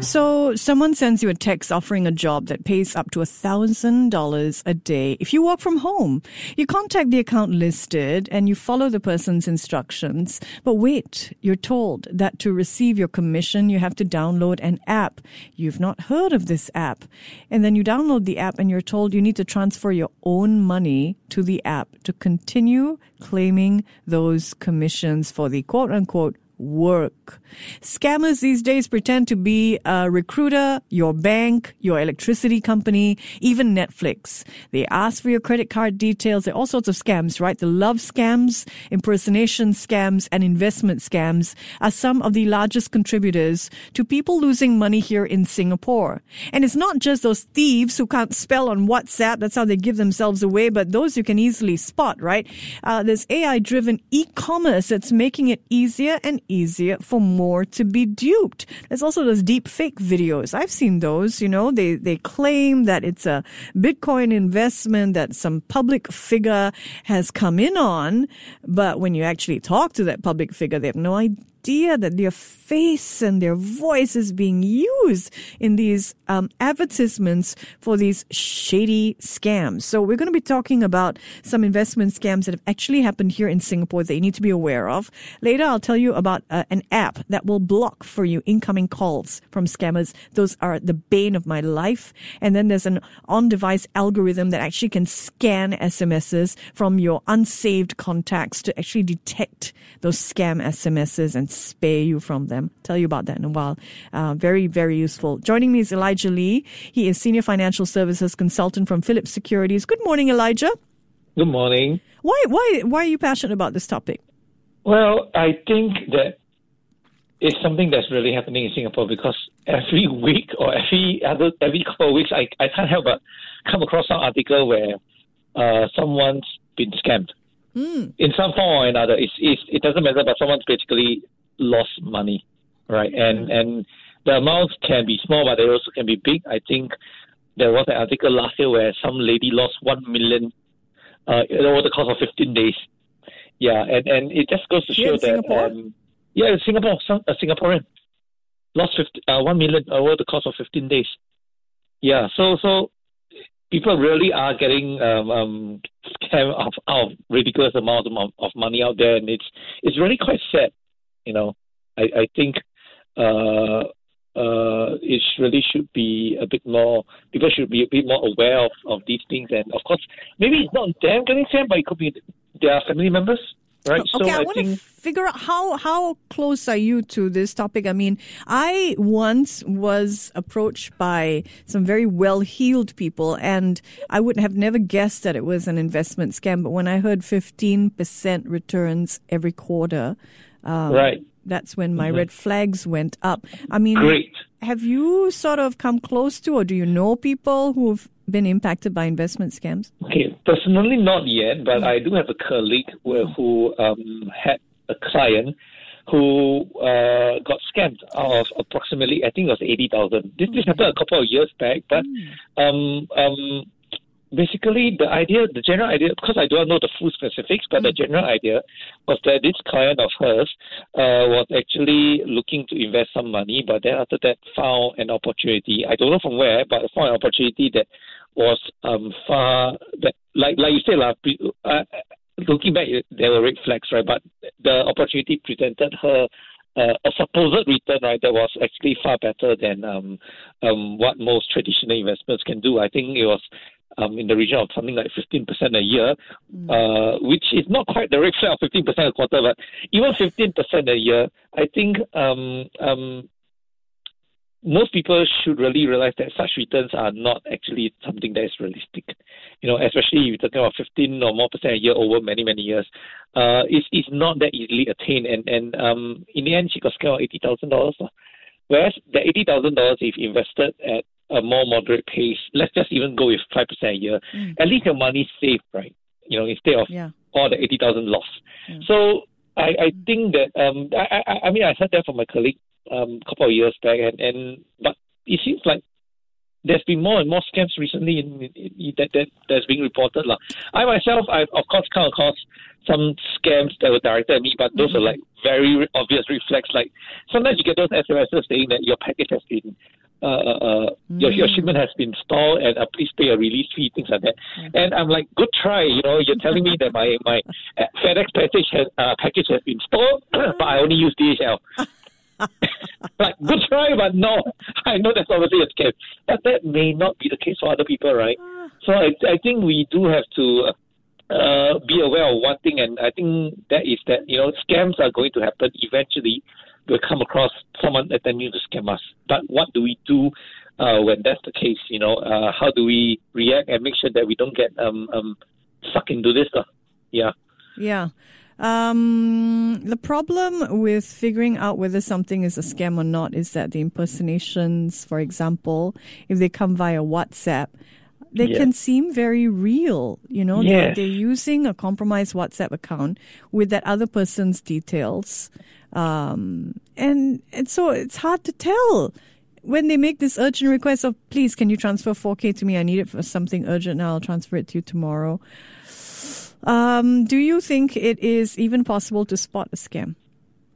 Mm. So, someone sends you a text offering a job that pays up to $1,000 a day if you work from home. You contact the account listed and you follow the person's instructions. But wait, you're told that to receive your commission, you have to download an app. You've not heard of this app. And then you download the app and you're told you need to transfer your own money to the app to continue claiming those commissions for the quote unquote work. Scammers these days pretend to be a recruiter, your bank, your electricity company, even Netflix. They ask for your credit card details. There are all sorts of scams, right? The love scams, impersonation scams, and investment scams are some of the largest contributors to people losing money here in Singapore. And it's not just those thieves who can't spell on WhatsApp. That's how they give themselves away, but those you can easily spot, right? Uh, there's AI driven e-commerce that's making it easier and easier for more to be duped. There's also those deep fake videos. I've seen those, you know, they, they claim that it's a Bitcoin investment that some public figure has come in on. But when you actually talk to that public figure, they have no idea idea that their face and their voice is being used in these um, advertisements for these shady scams. So we're going to be talking about some investment scams that have actually happened here in Singapore that you need to be aware of. Later, I'll tell you about uh, an app that will block for you incoming calls from scammers. Those are the bane of my life. And then there's an on-device algorithm that actually can scan SMSs from your unsaved contacts to actually detect those scam SMSs and spare you from them. Tell you about that in a while. Uh, very, very useful. Joining me is Elijah Lee. He is Senior Financial Services Consultant from Phillips Securities. Good morning, Elijah. Good morning. Why, why, why are you passionate about this topic? Well, I think that it's something that's really happening in Singapore because every week or every other every couple of weeks, I, I can't help but come across some article where uh, someone's been scammed mm. in some form or another. It's, it's, it doesn't matter, but someone's basically lost money, right? And and the amounts can be small, but they also can be big. I think there was an article last year where some lady lost one million uh, over the course of 15 days. Yeah, and, and it just goes to show that Singapore? Um, yeah, Singapore, some, a Singaporean lost 50, uh, one million over the course of 15 days. Yeah, so so people really are getting um, um, scammed of, of ridiculous amounts of, of money out there, and it's it's really quite sad. You know, I, I think uh, uh, it really should be a bit more. People should be a bit more aware of, of these things, and of course, maybe it's not them getting scammed, but it could be their family members right? Okay, so I, I, want think to figure out how how close are you to this topic? I mean, I once was approached by some very well-heeled people, and I would have never guessed that it was an investment scam. But when I heard fifteen percent returns every quarter, um, right. That's when my Mhm. red flags went up. I mean, great. have you sort of come close to, or do you know people who've been impacted by investment scams? Okay, personally not yet, but I do have a colleague who, who um, had a client who uh, got scammed out of approximately, I think it was eighty thousand. This this happened a couple of years back, but um, um, basically the idea, the general idea, because I don't know the full specifics, but the general idea was that this client of hers uh, was actually looking to invest some money, but then after that found an opportunity. I don't know from where, but found an opportunity that was um, far that like like you said, lah, uh, looking back, there were red flags, right? But the opportunity presented her uh, a supposed return, right, that was actually far better than um, um, what most traditional investments can do. I think it was um, in the region of something like 15% a year, uh, which is not quite the rate of 15% a quarter, but even 15% a year, I think um, um, most people should really realize that such returns are not actually something that is realistic. You know, especially if you're talking about 15 or more percent a year over many, many years. Uh, it's, it's not that easily attained. And, and um, in the end, she got scammed $80,000. Whereas the $80,000, if invested at a more moderate pace, let's just even go with 5% a year, at least your money's safe, right? You know, instead of Yeah. all the 80,000 loss. Yeah. So I, I think that um, I, I, I mean, I heard that from my colleague um, a couple of years back, and, and but it seems like there's been more and more scams recently in, in, in that, that that's being reported. La. I myself, I've of course come across some scams that were directed at me, but those are like very obvious reflex. Like sometimes you get those SMSs saying that your package has been uh, uh, your, your shipment has been stalled and uh, please pay a release fee, things like that. And I'm like, good try. You know, you're telling me that my my uh, FedEx package has uh, package has been stalled, but I only use DHL. like good try, but no, I know that's obviously a scam. But that may not be the case for other people, right? So I I think we do have to. Uh, be aware of one thing, and I think that is that you know scams are going to happen eventually. We'll come across someone that they attempting to scam us. But what do we do uh, when that's the case? You know, uh, how do we react and make sure that we don't get um, um, stuck into this? Uh? Yeah. Yeah. Um, the problem with figuring out whether something is a scam or not is that the impersonations, for example, if they come via WhatsApp, they Yeah. can seem very real. You know, they're, they're using a compromised WhatsApp account with that other person's details. Um, and, and so it's hard to tell when they make this urgent request of, please, can you transfer 4K to me? I need it for something urgent now. I'll transfer it to you tomorrow. Um, do you think it is even possible to spot a scam?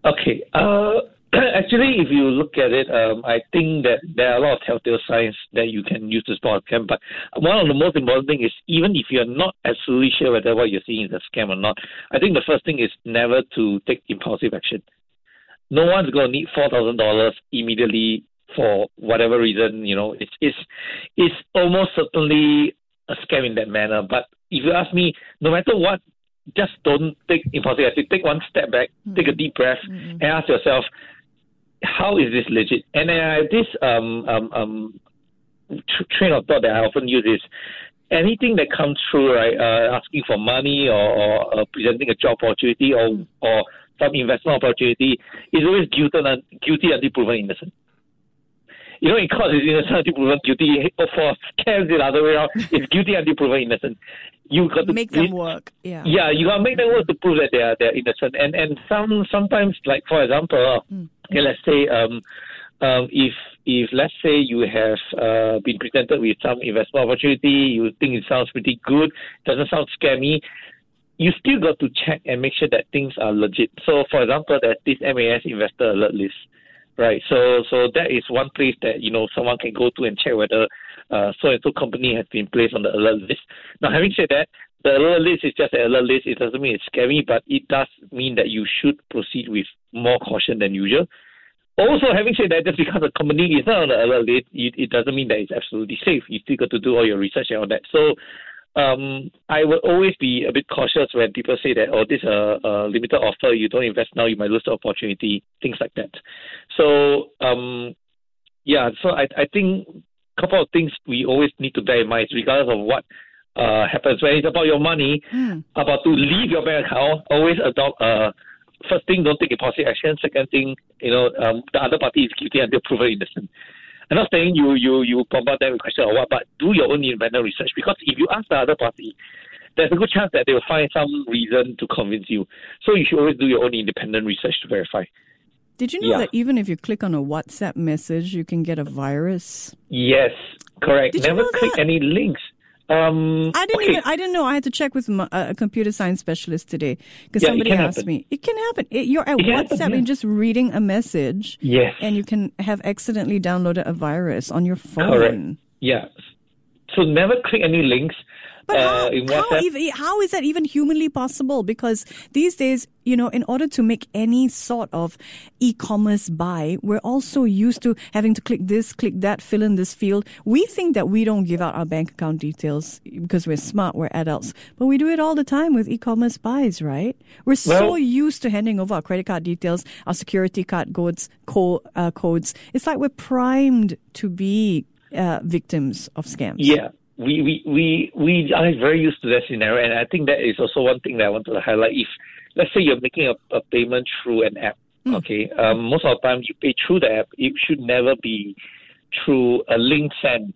Okay. Uh, actually, if you look at it, um, I think that there are a lot of telltale signs that you can use to spot a scam. But one of the most important thing is even if you're not absolutely sure whether what you're seeing is a scam or not, I think the first thing is never to take impulsive action. No one's going to need four thousand dollars immediately for whatever reason. You know, it's it's it's almost certainly a scam in that manner. But if you ask me, no matter what, just don't take impulsive action. Take one step back, take a deep breath, and ask yourself, how is this legit? And uh, this um, um, um, train of thought that I often use is anything that comes through, right, uh, asking for money or, or uh, presenting a job opportunity or or some investment opportunity is always guilty, guilty until proven innocent. You know, in court, it's innocent until proven guilty. For scams, the other way around, it's guilty until proven innocent. You got to Make them work. Yeah. yeah, you gotta make them work to prove that they are they're innocent. And and some sometimes, like for example, okay, let's say um, um, if if let's say you have uh, been presented with some investment opportunity, you think it sounds pretty good, doesn't sound scammy, you still got to check and make sure that things are legit. So, for example, there's this MAS investor alert list, right? So, so that is one place that you know someone can go to and check whether uh, so and so company has been placed on the alert list. Now, having said that, the alert list is just an alert list. It doesn't mean it's scary, but it does mean that you should proceed with more caution than usual. Also, having said that, just because a company is not on the alert list, it, it doesn't mean that it's absolutely safe. You still got to do all your research and all that. So, um, I would always be a bit cautious when people say that, oh, this is a, a limited offer, you don't invest now, you might lose the opportunity, things like that. So, um, yeah, so I, I think a couple of things we always need to bear in mind, regardless of what uh, happens. When it's about your money, about to leave your bank account, always adopt uh, first thing, don't take impulsive action. Second thing, you know, um, the other party is guilty until proven innocent. I'm not saying you you you bombard them with questions or what, but do your own independent research because if you ask the other party, there's a good chance that they will find some reason to convince you. So you should always do your own independent research to verify. Did you know Yeah. that even if you click on a WhatsApp message, you can get a virus? Yes, correct. Did you Never know click that? any links. Um, I didn't okay. even. I didn't know. I had to check with my, a computer science specialist today because Yeah, somebody asked happen. me. It can happen. It, you're at It can happen, yeah. and just reading a message, Yes. and you can have accidentally downloaded a virus on your phone. Correct. Yeah. So never click any links. But uh, how, even, how is that even humanly possible? Because these days, you know, in order to make any sort of e-commerce buy, we're also used to having to click this, click that, fill in this field. We think that we don't give out our bank account details because we're smart, we're adults, but we do it all the time with e-commerce buys, right? We're so Well- used to handing over our credit card details, our security card codes, co- uh, codes. It's like we're primed to be uh, victims of scams. Yeah, we, we, we, we are very used to that scenario, and I think that is also one thing that I wanted to highlight. If, let's say, you're making a, a payment through an app, okay, um, most of the time you pay through the app, it should never be through a link sent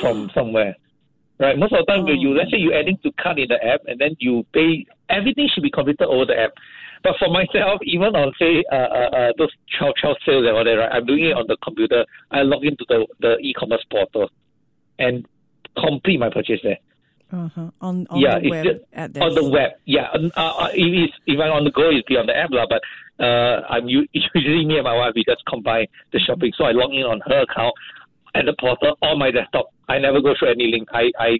from somewhere. Right, most of the time, Oh. you let's say you're adding to card in the app, and then you pay. Everything should be completed over the app. But for myself, even on say uh, uh, uh, those child child sales and all that, right? I'm doing it on the computer. I log into the the e-commerce portal and complete my purchase there. Uh-huh. On, on yeah, the web just at on the web. Yeah, um, uh, uh, if, if I'm on the go, it'll be on the app, lah. But uh, I'm usually me and my wife we just combine the shopping. So I log in on her account at the portal on my desktop. I never go through any link. I, I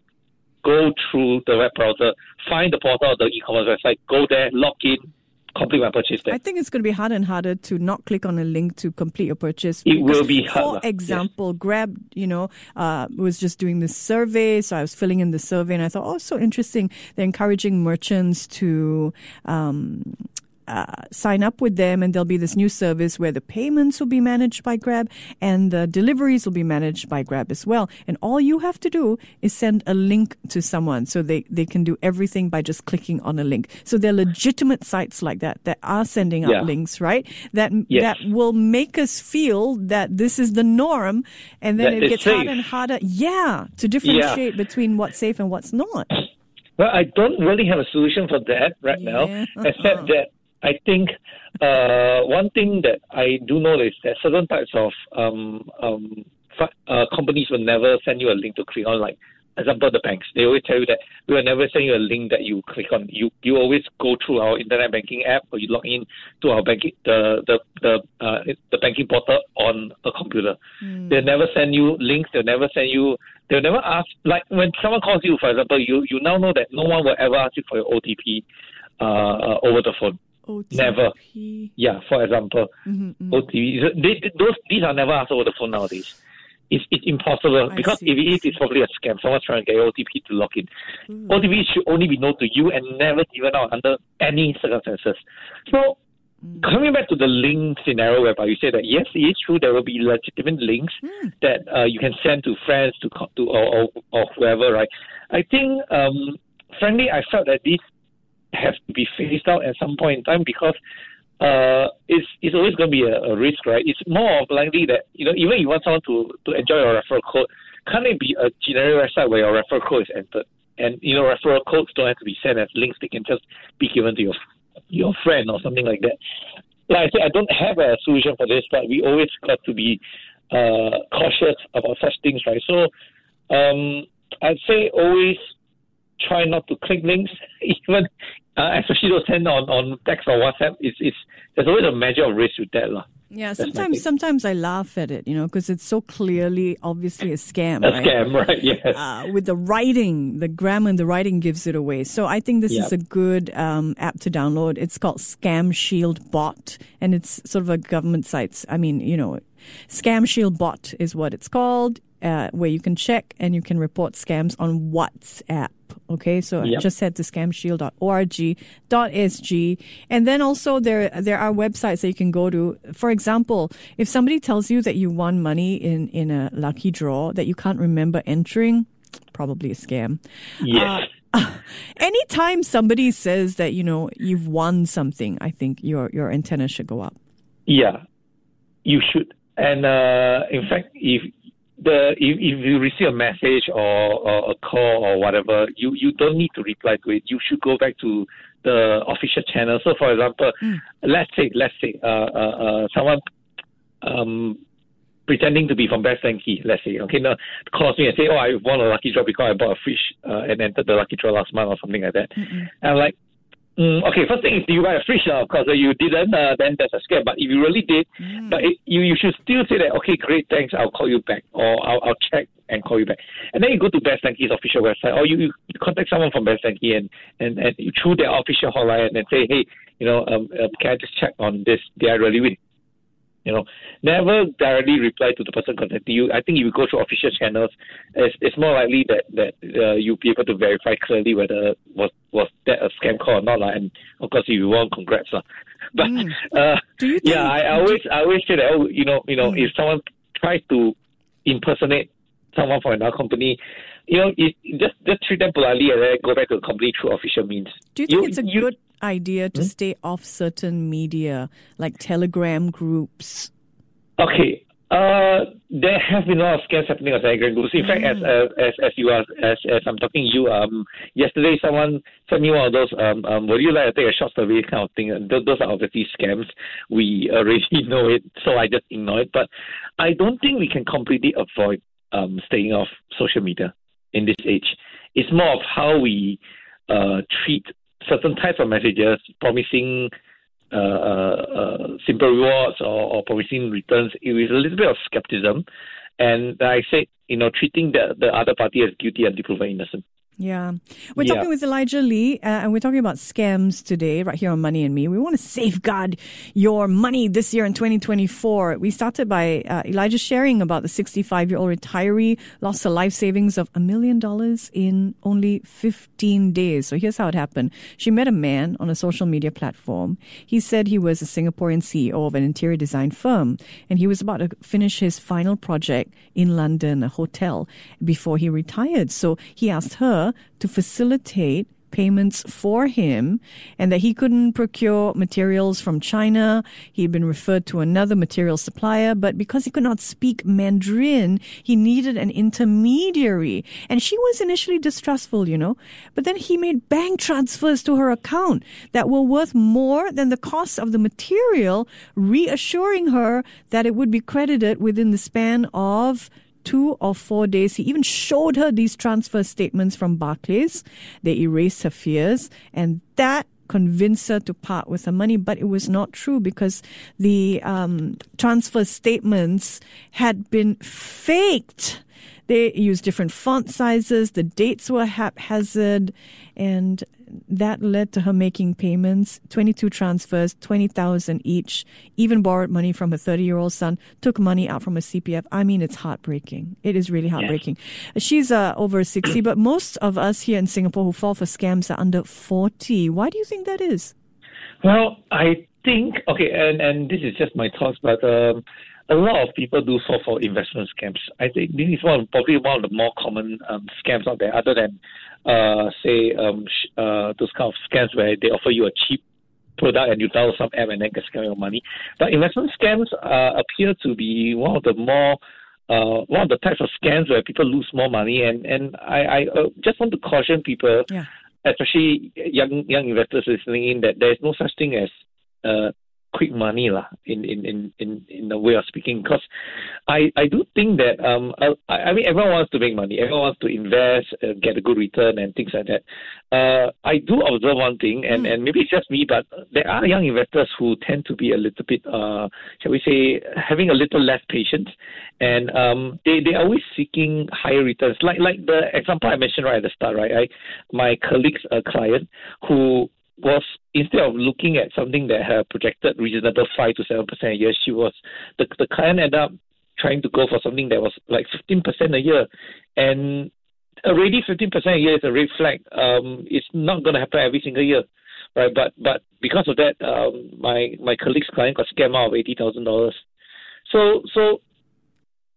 go through the web browser, find the portal of the e-commerce website, go there, log in, complete my purchase there. I think it's going to be harder and harder to not click on a link to complete your purchase. It will be hard, For example, Grab, you know, uh, was just doing this survey, so I was filling in the survey, and I thought, oh, so interesting. They're encouraging merchants to. Um, uh, sign up with them, and there'll be this new service where the payments will be managed by Grab and the deliveries will be managed by Grab as well. And all you have to do is send a link to someone so they, they can do everything by just clicking on a link. So there are legitimate sites like that that are sending out Yeah. links, right? That Yes. that will make us feel that this is the norm, and then That it gets harder and harder. Yeah, to differentiate between what's safe and what's not. Well, I don't really have a solution for that right Yeah. now, except that I think uh, one thing that I do know is that certain types of um, um, uh, companies will never send you a link to click on. Like, example, the banks. They always tell you that we will never send you a link that you click on. You you always go through our internet banking app or you log in to our banking the the the uh, the banking portal on a computer. They'll never send you links. They'll never send you. They'll never ask. Like when someone calls you, for example, you you now know that no one will ever ask you for your OTP uh, uh, over the phone. OTP. Never. Yeah, for example, Mhm, mhm. OTP. They, those these are never asked over the phone nowadays. It's, it's impossible I because see, if it is, it's probably a scam. Someone's trying to get OTP to log in. OTP should only be known to you and never given out under any circumstances. So, coming back to the link scenario whereby you say that yes, it is true there will be legitimate links that uh, you can send to friends to to or, or, or whoever, right? I think, um, frankly, I felt that this has to be phased out at some point in time because uh, it's it's always going to be a, a risk, right? It's more of likely that you know even if you want someone to to enjoy your referral code, can't it be a generic website where your referral code is entered? And you know referral codes don't have to be sent as links; they can just be given to your your friend or something like that. Like I said, I don't have a solution for this, but we always got to be uh, cautious about such things, right? So um, I'd say always try not to click links, even uh, especially those sent on, on text or WhatsApp. It's, it's there's always a measure of risk with that, lah. Yeah, sometimes sometimes I laugh at it, you know, because it's so clearly, obviously a scam, A right? scam, right? Yes. Uh, with the writing, the grammar and the writing gives it away. So I think this is a good um, app to download. It's called Scam Shield Bot, and it's sort of a government site. I mean, you know, Scam Shield Bot is what it's called, uh, where you can check and you can report scams on WhatsApp. Okay, so I Yep. just head to scamshield.org.sg, and then also there there are websites that you can go to. For example, if somebody tells you that you won money in in a lucky draw that you can't remember entering, probably a scam. yes. Anytime somebody says that you know you've won something, I think your your antenna should go up. Yeah, you should. And uh, in fact, if the if, if you receive a message or, or a call or whatever, you, you don't need to reply to it. You should go back to the official channel. So, for example, let's say let's say uh, uh, uh, someone um, pretending to be from Best Denki, let's say, okay, now calls me and say, oh, I won a lucky draw because I bought a fish uh, and entered the lucky draw last month or something like that. And I'm like, Mm, okay, first thing is, you buy a fish? Uh, of course, uh, you didn't, uh, then that's a scam. But if you really did, but it, you you should still say that, okay, great, thanks, I'll call you back, or I'll, I'll check and call you back. And then you go to Best Denki's official website, or you, you contact someone from Best Denki and, and, and you through their official hotline and say, hey, you know, um, um, can I just check on this? Did I really win? You know, never directly reply to the person contacting you. I think if you go through official channels, it's, it's more likely that that uh, you'll be able to verify clearly whether was was that a scam call or not. lah. And of course, if you won, congrats. lah. But uh, Do you think? yeah, I, I always I always say that oh, you know, you know, if someone tries to impersonate someone from another company, you know, it, just just treat them politely and then go back to the company through official means. Do you think You- it's a you- good idea to stay off certain media like Telegram groups? Okay, Uh, there have been a lot of scams happening on Telegram groups. In fact, as Mm. as as you are as as I'm talking to you, um, yesterday someone sent me one of those um, um would you like to take a short survey kind of thing. And th- those are obviously scams. We already know it, so I just ignore it. But I don't think we can completely avoid um staying off social media in this age. It's more of how we uh treat certain types of messages promising uh, uh, uh, simple rewards or, or promising returns it with a little bit of skepticism. And I said, you know, treating the, the other party as guilty until proven innocent. Yeah. We're Yeah. talking with Elijah Lee, uh, and we're talking about scams today, right here on Money and Me. We want to safeguard your money this year in 2024. We started by uh, Elijah sharing about the 65 year old retiree lost her life savings of a million dollars in only 15 days. So here's how it happened. She met a man on a social media platform. He said he was a Singaporean CEO of an interior design firm, and he was about to finish his final project in London, a hotel, before he retired. So he asked her to facilitate payments for him and that he couldn't procure materials from China. He'd been referred to another material supplier, but because he could not speak Mandarin, he needed an intermediary. And she was initially distrustful, you know, but then he made bank transfers to her account that were worth more than the cost of the material, reassuring her that it would be credited within the span of two or four days. He even showed her these transfer statements from Barclays. They erased her fears, and that convinced her to part with her money. But it was not true because the um, transfer statements had been faked. They used different font sizes, the dates were haphazard, and that led to her making payments 22 transfers, 20,000 each, even borrowed money from her 30 year old son, took money out from her CPF. I mean, it's heartbreaking. It is really heartbreaking. She's uh, over 60, but most of us here in Singapore who fall for scams are under 40. Why do you think that is? Well, I think okay, and and this is just my thoughts, but um, a lot of people do fall for investment scams. I think this is one probably one of the more common um, scams out there, other than uh, say um, sh- uh, those kind of scams where they offer you a cheap product and you download some app and then get scam your money. But investment scams uh, appear to be one of the more uh, one of the types of scams where people lose more money, and and I, I uh, just want to caution people Yeah. especially young young investors listening in that there is no such thing as uh, quick money lah in, in, in, in, in the way of speaking. Because I, I do think that um uh, I, I mean everyone wants to make money. Everyone wants to invest uh, get a good return and things like that. Uh, I do observe one thing and, and maybe it's just me but there are young investors who tend to be a little bit uh shall we say having a little less patience. And um they they are always seeking higher returns. Like like the example I mentioned right at the start right? I my colleague's a client who was instead of looking at something that had projected reasonable five to seven percent a year, she was the the client ended up trying to go for something that was like fifteen percent a year, and already fifteen percent a year is a red flag. Um, it's not going to happen every single year, right? But but because of that, um, my my colleague's client got scammed out of eighty thousand dollars. So so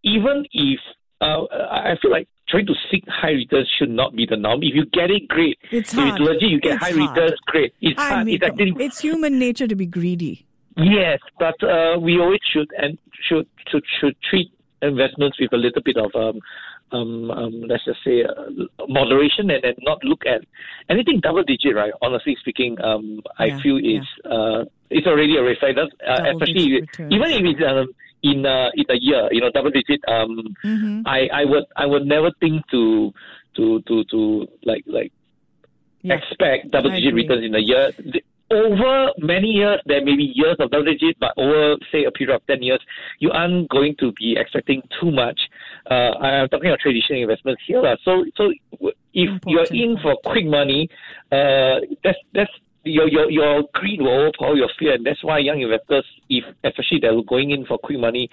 even if uh, I I feel like trying to seek high returns should not be the norm. If you get it, great. It's if it's legit, you get It's high hard. returns, great. It's I hard. mean, it's actually it's human nature to be greedy. yes, but uh, we always should and should should should treat investments with a little bit of um um, um let's just say uh, moderation and, and not look at anything double digit. Right? Honestly speaking, um I Yeah, feel is uh it's already a red flag. Uh, especially if- even if it's um, in uh, in a year, you know, double digit um hmm I, I would I would never think to to to to like like Yeah. expect double digit returns in a year. Over many years, there may be years of double digit, but over say a period of ten years, you aren't going to be expecting too much. Uh, I'm talking about traditional investments here. So so if you're in for quick money, uh, that's that's your your your greed will overpower your fear, and that's why young investors, if especially they're going in for quick money,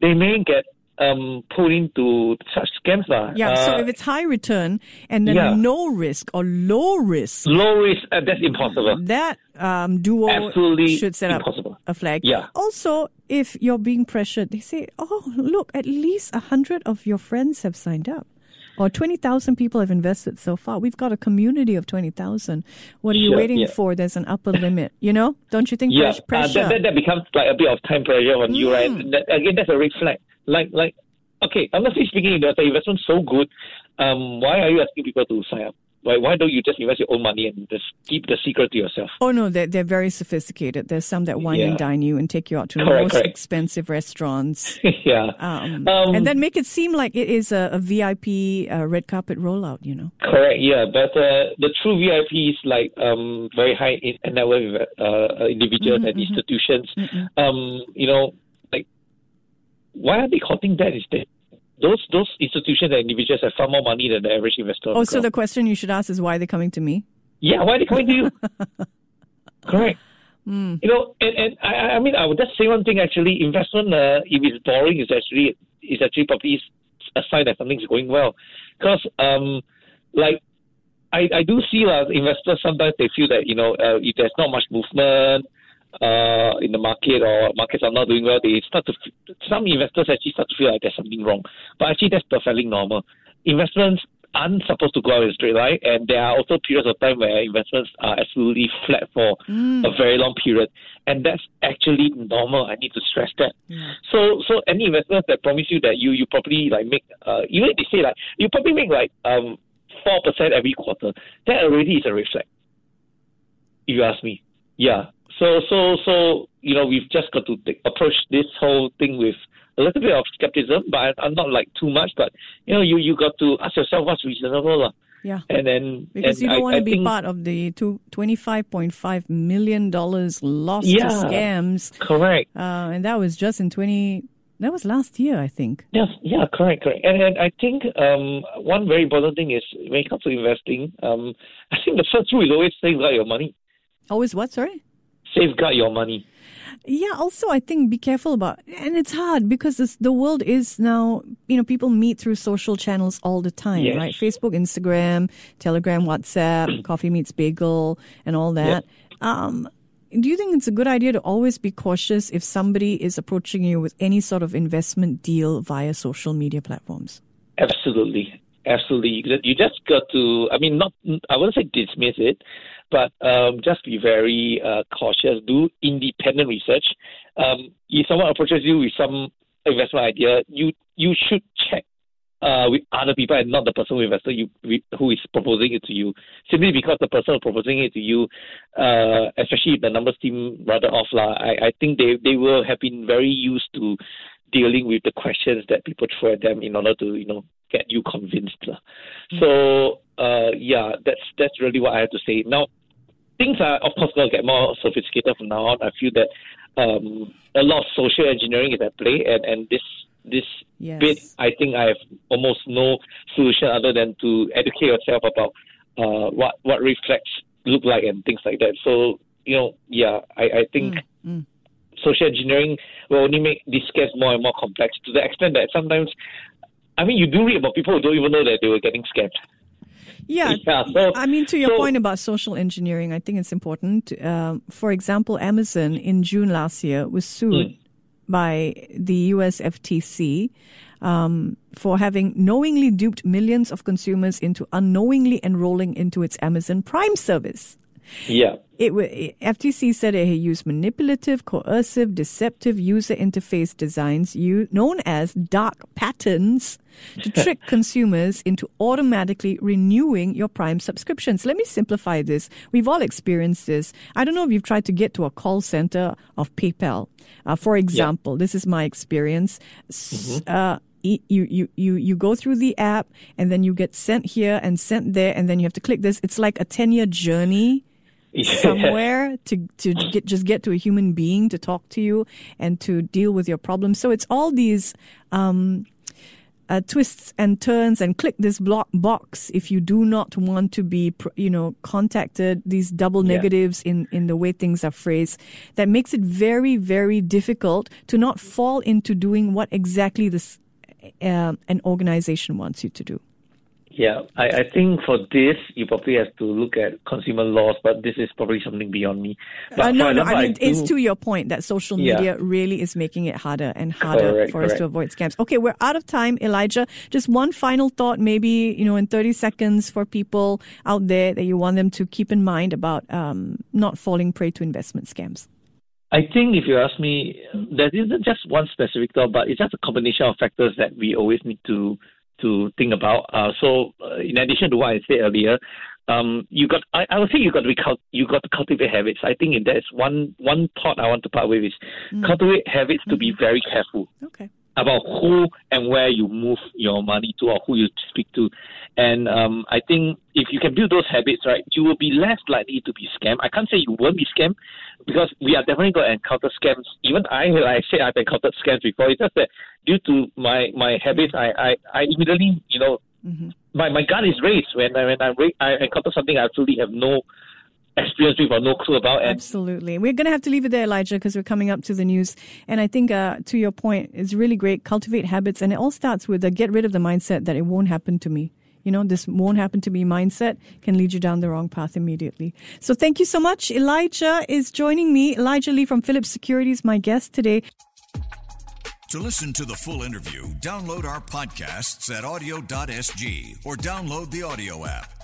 they may get um pulled into such scams lah. Yeah. so Uh, if it's high return and then yeah. no risk or low risk, low risk, uh, that's impossible. that um, duo Absolutely should set up a flag. Yeah. Also, if you're being pressured, they say, "Oh, look, at least a hundred of your friends have signed up." Or 20,000 people have invested so far. We've got a community of 20,000. What are you Sure, waiting yeah. for? There's an upper limit. You know? Don't you think Yeah, pres- uh, that, that, that becomes like a bit of time pressure on you, right? Mm. That, again, that's a red flag. Like, like, okay, honestly speaking, if the investment so good, um, why are you asking people to sign up? Why, why don't you just invest your own money and just keep the secret to yourself? Oh no, they're they're very sophisticated. There's some that wine and dine you and take you out to the Correct, most correct. expensive restaurants, yeah. um, Um, and then make it seem like it is a, a VIP uh, red carpet rollout. You know. Correct, yeah, but uh, the true VIPs, like um, very high in net worth uh, individuals Mm-hmm, and institutions, um, you know, like why are they courting that instead? Those those institutions and individuals have far more money than the average investor. Oh, so the question you should ask is why are they coming to me? Yeah, why are they coming to you? Correct. Hmm. You know, and, and I, I mean, I would just say one thing. Actually, investment, uh, if it's boring, is actually is actually probably a sign that something's going well. Because, um, like, I, I do see uh, investors sometimes they feel that you know uh, if there's not much movement uh, in the market or markets are not doing well, they start to some investors actually start to feel like there's something wrong. But actually, that's perfectly normal. Investments aren't supposed to go out in a straight line, and there are also periods of time where investments are absolutely flat for a very long period, and that's actually normal. I need to stress that. So, so any investors that promise you that you you probably like make uh, even if they say like you probably make like um four percent every quarter, that already is a red flag. If you ask me, yeah. So, so, so you know, we've just got to take, approach this whole thing with a little bit of skepticism, but I, I'm not like too much. But you know, you you got to ask yourself what's reasonable. Yeah. And then Because and you don't I- want I to be think- part of the two, $25.5 million lost Yeah. to scams. Correct. Uh, and that was just in 20, that was last year, I think. Yes, yeah, correct, correct. And, and I think um, one very important thing is when it comes to investing, um, I think the first rule is always safeguard your money. Always what, sorry? Safeguard your money. Yeah, also I think be careful about and it's hard because this, the world is now, you know, people meet through social channels all the time, Yes. right? Facebook, Instagram, Telegram, WhatsApp, Coffee Meets Bagel and all that. Um do you think it's a good idea to always be cautious if somebody is approaching you with any sort of investment deal via social media platforms? Absolutely, absolutely. You just got to. I mean, not. I wouldn't say dismiss it, but um, just be very uh, cautious. Do independent research. Um, if someone approaches you with some investment idea, you you should check uh, with other people and not the person who invested you who is proposing it to you. Simply because the person proposing it to you, uh, especially if the numbers seem rather off, lah. I, I think they they will have been very used to dealing with the questions that people throw at them in order to you know get you convinced, lah. So uh, yeah, that's that's really what I have to say. Now things are of course going to get more sophisticated from now on. I feel that um, a lot of social engineering is at play, and and this this Yes. bit I think I have almost no solution other than to educate yourself about uh, what what reflex look like and things like that. So you know, yeah, I I think. Mm, Social engineering will only make these scams more and more complex to the extent that sometimes, I mean, you do read about people who don't even know that they were getting scammed. Yeah. Yeah, so- I mean, to your so- point about social engineering, I think it's important. Um, for example, Amazon in June last year was sued Hmm. by the US FTC um, for having knowingly duped millions of consumers into unknowingly enrolling into its Amazon Prime service. Yeah. It, wa- FTC said it had used manipulative, coercive, deceptive user interface designs u- known as dark patterns to trick consumers into automatically renewing your Prime subscriptions. Let me simplify this. We've all experienced this. I don't know if you've tried to get to a call center of PayPal. Uh, for example, this is my experience. S- Uh, you, you, you, you go through the app and then you get sent here and sent there and then you have to click this. It's like a 10 year journey somewhere to to get just get to a human being to talk to you and to deal with your problems. So it's all these um, uh, twists and turns and click this block box if you do not want to be you know contacted. These double Yeah. negatives in in the way things are phrased that makes it very very difficult to not fall into doing what exactly this uh, an organization wants you to do. Yeah, I, I think for this, you probably have to look at consumer laws, but this is probably something beyond me. But Uh, no, no, I mean, do- it's to your point that social Yeah. media really is making it harder and harder Correct, for us to avoid scams. Okay, we're out of time, Elijah. Just one final thought, maybe, you know, in 30 seconds for people out there that you want them to keep in mind about um, not falling prey to investment scams. I think if you ask me, there isn't just one specific thought, but it's just a combination of factors that we always need to to think about. Uh, so, uh, in addition to what I said earlier, um, you got I, I would say you got to be you got to cultivate habits. I think that's one one thought I want to part with is cultivate habits to be very careful Okay. About who and where you move your money to or who you speak to. And um, I think if you can build those habits, right, you will be less likely to be scammed. I can't say you won't be scammed because we are definitely going to encounter scams. Even I, like I said, I've encountered scams before. It's just that due to my, my habits, I, I, I immediately, you know, my, my gun is raised when I, when I, ra- I encounter something I absolutely have no experience with or no clue about. And Absolutely. We're going to have to leave it there, Elijah, because we're coming up to the news. And I think, uh, to your point, it's really great. Cultivate habits. And it all starts with a get rid of the mindset that it won't happen to me. You know, this won't happen to me mindset can lead you down the wrong path immediately. So thank you so much. Elijah is joining me. Elijah Lee from Philips Securities, my guest today. To listen to the full interview, download our podcasts at audio.sg or download the AWEDIO app.